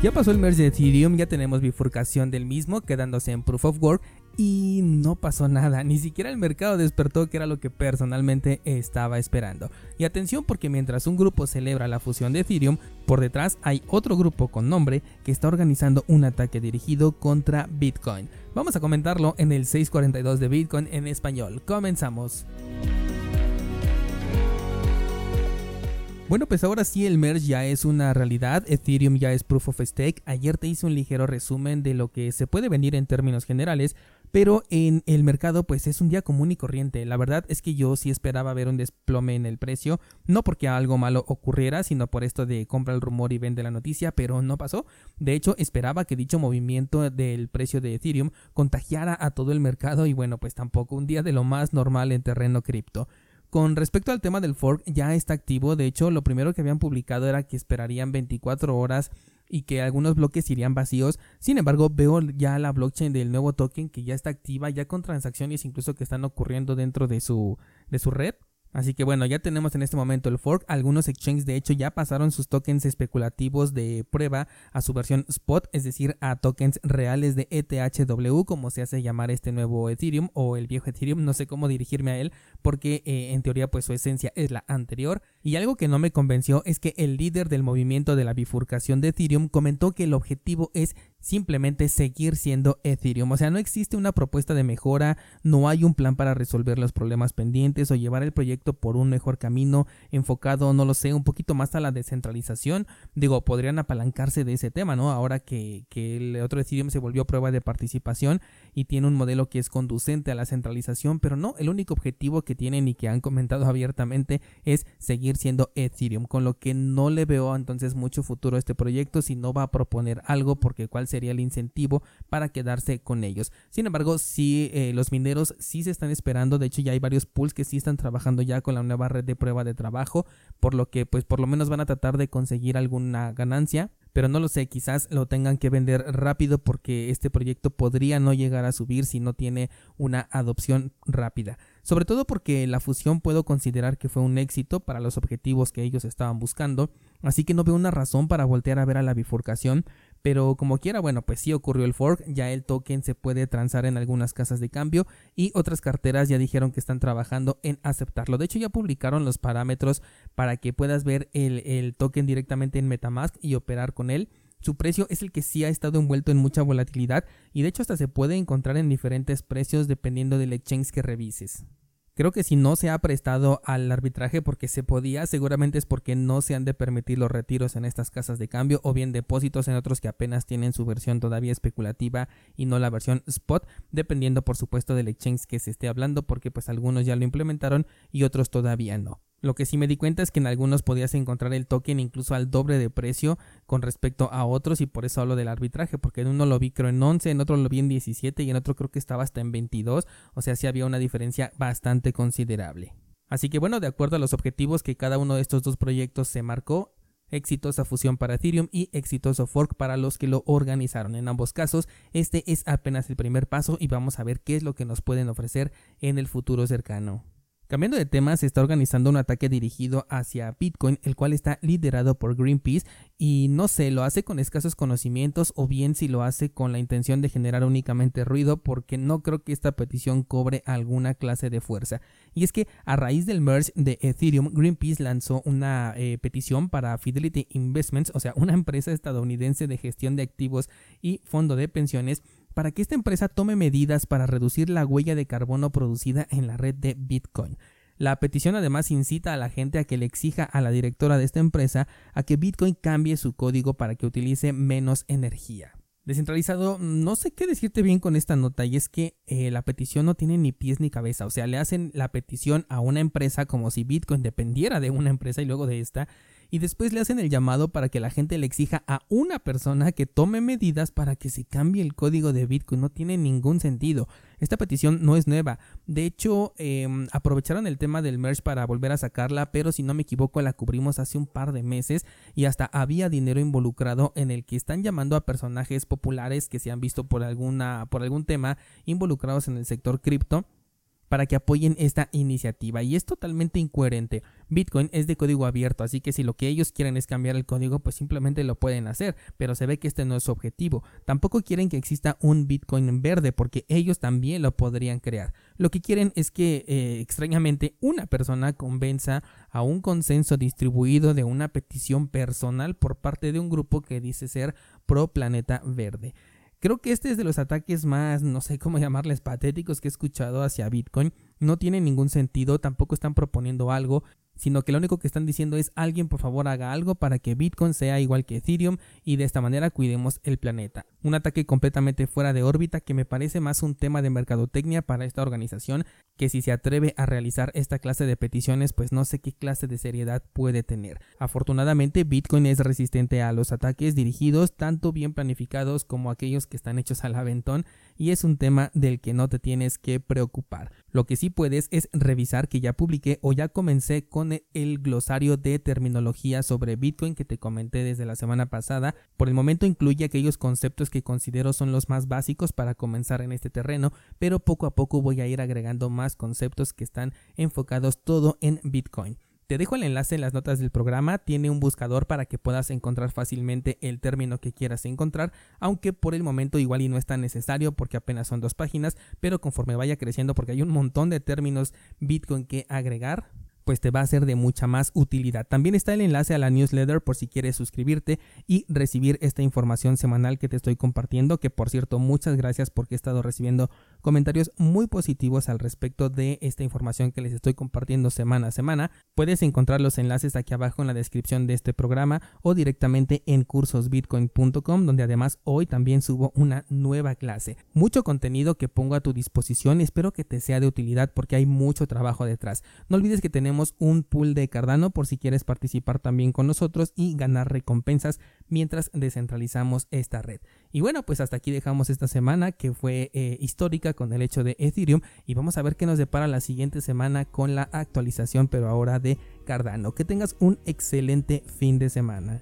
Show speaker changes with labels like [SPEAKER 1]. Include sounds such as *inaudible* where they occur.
[SPEAKER 1] Ya pasó el merge de Ethereum, ya tenemos bifurcación del mismo, quedándose en Proof of Work y no pasó nada, ni siquiera el mercado despertó que era lo que personalmente estaba esperando. Y atención porque mientras un grupo celebra la fusión de Ethereum, por detrás hay otro grupo con nombre que está organizando un ataque dirigido contra Bitcoin. Vamos a comentarlo en el 642 de Bitcoin en español. Comenzamos. Bueno, pues ahora sí el merge ya es una realidad, Ethereum ya es proof of stake. Ayer te hice un ligero resumen de lo que se puede venir en términos generales, pero en el mercado pues es un día común y corriente. La verdad es que yo sí esperaba ver un desplome en el precio, no porque algo malo ocurriera, sino por esto de compra el rumor y vende la noticia, pero no pasó. De hecho, esperaba que dicho movimiento del precio de Ethereum contagiara a todo el mercado y bueno, pues tampoco un día de lo más normal en terreno cripto. Con respecto al tema del fork, ya está activo. De hecho, lo primero que habían publicado era que esperarían 24 horas y que algunos bloques irían vacíos. Sin embargo, veo ya la blockchain del nuevo token que ya está activa, ya con transacciones incluso que están ocurriendo dentro de su, de su red. Así que bueno, ya tenemos en este momento el fork. Algunos exchanges de hecho ya pasaron sus tokens especulativos de prueba a su versión spot, es decir, a tokens reales de ETHW, como se hace llamar este nuevo Ethereum o el viejo Ethereum. No sé cómo dirigirme a él porque eh, en teoría pues su esencia es la anterior. Y algo que no me convenció es que el líder del movimiento de la bifurcación de Ethereum comentó que el objetivo es simplemente seguir siendo Ethereum. O sea, no existe una propuesta de mejora, no hay un plan para resolver los problemas pendientes o llevar el proyecto por un mejor camino enfocado, no lo sé, un poquito más a la descentralización. Digo, podrían apalancarse de ese tema, ¿no? Ahora que, que el otro Ethereum se volvió prueba de participación y tiene un modelo que es conducente a la centralización, pero no, el único objetivo que tienen y que han comentado abiertamente es seguir siendo Ethereum, con lo que no le veo entonces mucho futuro a este proyecto si no va a proponer algo porque cuál sería el incentivo para quedarse con ellos. Sin embargo, si eh, los mineros sí se están esperando, de hecho ya hay varios pools que sí están trabajando ya con la nueva red de prueba de trabajo, por lo que pues por lo menos van a tratar de conseguir alguna ganancia pero no lo sé, quizás lo tengan que vender rápido porque este proyecto podría no llegar a subir si no tiene una adopción rápida. Sobre todo porque la fusión puedo considerar que fue un éxito para los objetivos que ellos estaban buscando, así que no veo una razón para voltear a ver a la bifurcación, pero como quiera, bueno, pues sí ocurrió el fork, ya el token se puede transar en algunas casas de cambio y otras carteras ya dijeron que están trabajando en aceptarlo. De hecho, ya publicaron los parámetros para que puedas ver el, token directamente en Metamask y operar con él. Su precio es el que sí ha estado envuelto en mucha volatilidad y de hecho hasta se puede encontrar en diferentes precios dependiendo del exchange que revises. Creo que si no se ha prestado al arbitraje porque se podía, seguramente es porque no se han de permitir los retiros en estas casas de cambio o bien depósitos en otros que apenas tienen su versión todavía especulativa y no la versión spot, dependiendo por supuesto del exchange que se esté hablando porque pues algunos ya lo implementaron y otros todavía no. Lo que sí me di cuenta es que en algunos podías encontrar el token incluso al doble de precio con respecto a otros y por eso hablo del arbitraje, porque en uno lo vi creo en 11, en otro lo vi en 17 y en otro creo que estaba hasta en 22, o sea, sí había una diferencia bastante considerable. Así que bueno, de acuerdo a los objetivos que cada uno de estos dos proyectos se marcó, exitosa fusión para Ethereum y exitoso fork para los que lo organizaron. En ambos casos, este es apenas el primer paso y vamos a ver qué es lo que nos pueden ofrecer en el futuro cercano. Cambiando de tema, se está organizando un ataque dirigido hacia Bitcoin, el cual está liderado por Greenpeace y no sé, lo hace con escasos conocimientos o bien si lo hace con la intención de generar únicamente ruido porque no creo que esta petición cobre alguna clase de fuerza. Y es que a raíz del merge de Ethereum, Greenpeace lanzó una eh, petición para Fidelity Investments, o sea, una empresa estadounidense de gestión de activos y fondo de pensiones, para que esta empresa tome medidas para reducir la huella de carbono producida en la red de Bitcoin. La petición además incita a la gente a que le exija a la directora de esta empresa a que Bitcoin cambie su código para que utilice menos energía. Descentralizado, no sé qué decirte bien con esta nota y es que eh, la petición no tiene ni pies ni cabeza, o sea, le hacen la petición a una empresa como si Bitcoin dependiera de una empresa y luego de esta y después le hacen el llamado para que la gente le exija a una persona que tome medidas para que se cambie el código de Bitcoin. No tiene ningún sentido. Esta petición no es nueva. De hecho, em, aprovecharon el tema del merge para volver a sacarla, pero si no me equivoco la cubrimos hace un par de meses y hasta había dinero involucrado en el que están llamando a personajes populares que se han visto por alguna por algún tema involucrados en el sector cripto para que apoyen esta iniciativa y es totalmente incoherente. Bitcoin es de código abierto, así que si lo que ellos quieren es cambiar el código, pues simplemente lo pueden hacer, pero se ve que este no es su objetivo. Tampoco quieren que exista un Bitcoin verde porque ellos también lo podrían crear. Lo que quieren es que eh, extrañamente una persona convenza a un consenso distribuido de una petición personal por parte de un grupo que dice ser pro planeta verde. Creo que este es de los ataques más, no sé cómo *laughs* llamarles, patéticos que he escuchado hacia Bitcoin. No tiene ningún sentido, tampoco están proponiendo algo sino que lo único que están diciendo es alguien por favor haga algo para que Bitcoin sea igual que Ethereum y de esta manera cuidemos el planeta. Un ataque completamente fuera de órbita que me parece más un tema de mercadotecnia para esta organización que si se atreve a realizar esta clase de peticiones pues no sé qué clase de seriedad puede tener. Afortunadamente Bitcoin es resistente a los ataques dirigidos tanto bien planificados como aquellos que están hechos al aventón y es un tema del que no te tienes que preocupar. Lo que sí puedes es revisar que ya publiqué o ya comencé con el glosario de terminología sobre Bitcoin que te comenté desde la semana pasada. Por el momento incluye aquellos conceptos que considero son los más básicos para comenzar en este terreno, pero poco a poco voy a ir agregando más conceptos que están enfocados todo en Bitcoin. Te dejo el enlace en las notas del programa, tiene un buscador para que puedas encontrar fácilmente el término que quieras encontrar, aunque por el momento igual y no es tan necesario porque apenas son dos páginas, pero conforme vaya creciendo porque hay un montón de términos Bitcoin que agregar, pues te va a ser de mucha más utilidad. También está el enlace a la newsletter por si quieres suscribirte y recibir esta información semanal que te estoy compartiendo, que por cierto muchas gracias porque he estado recibiendo comentarios muy positivos al respecto de esta información que les estoy compartiendo semana a semana. Puedes encontrar los enlaces aquí abajo en la descripción de este programa o directamente en cursosbitcoin.com donde además hoy también subo una nueva clase. Mucho contenido que pongo a tu disposición espero que te sea de utilidad porque hay mucho trabajo detrás. No olvides que tenemos un pool de Cardano por si quieres participar también con nosotros y ganar recompensas mientras descentralizamos esta red. Y bueno, pues hasta aquí dejamos esta semana que fue eh, histórica con el hecho de Ethereum y vamos a ver qué nos depara la siguiente semana con la actualización pero ahora de Cardano. Que tengas un excelente fin de semana.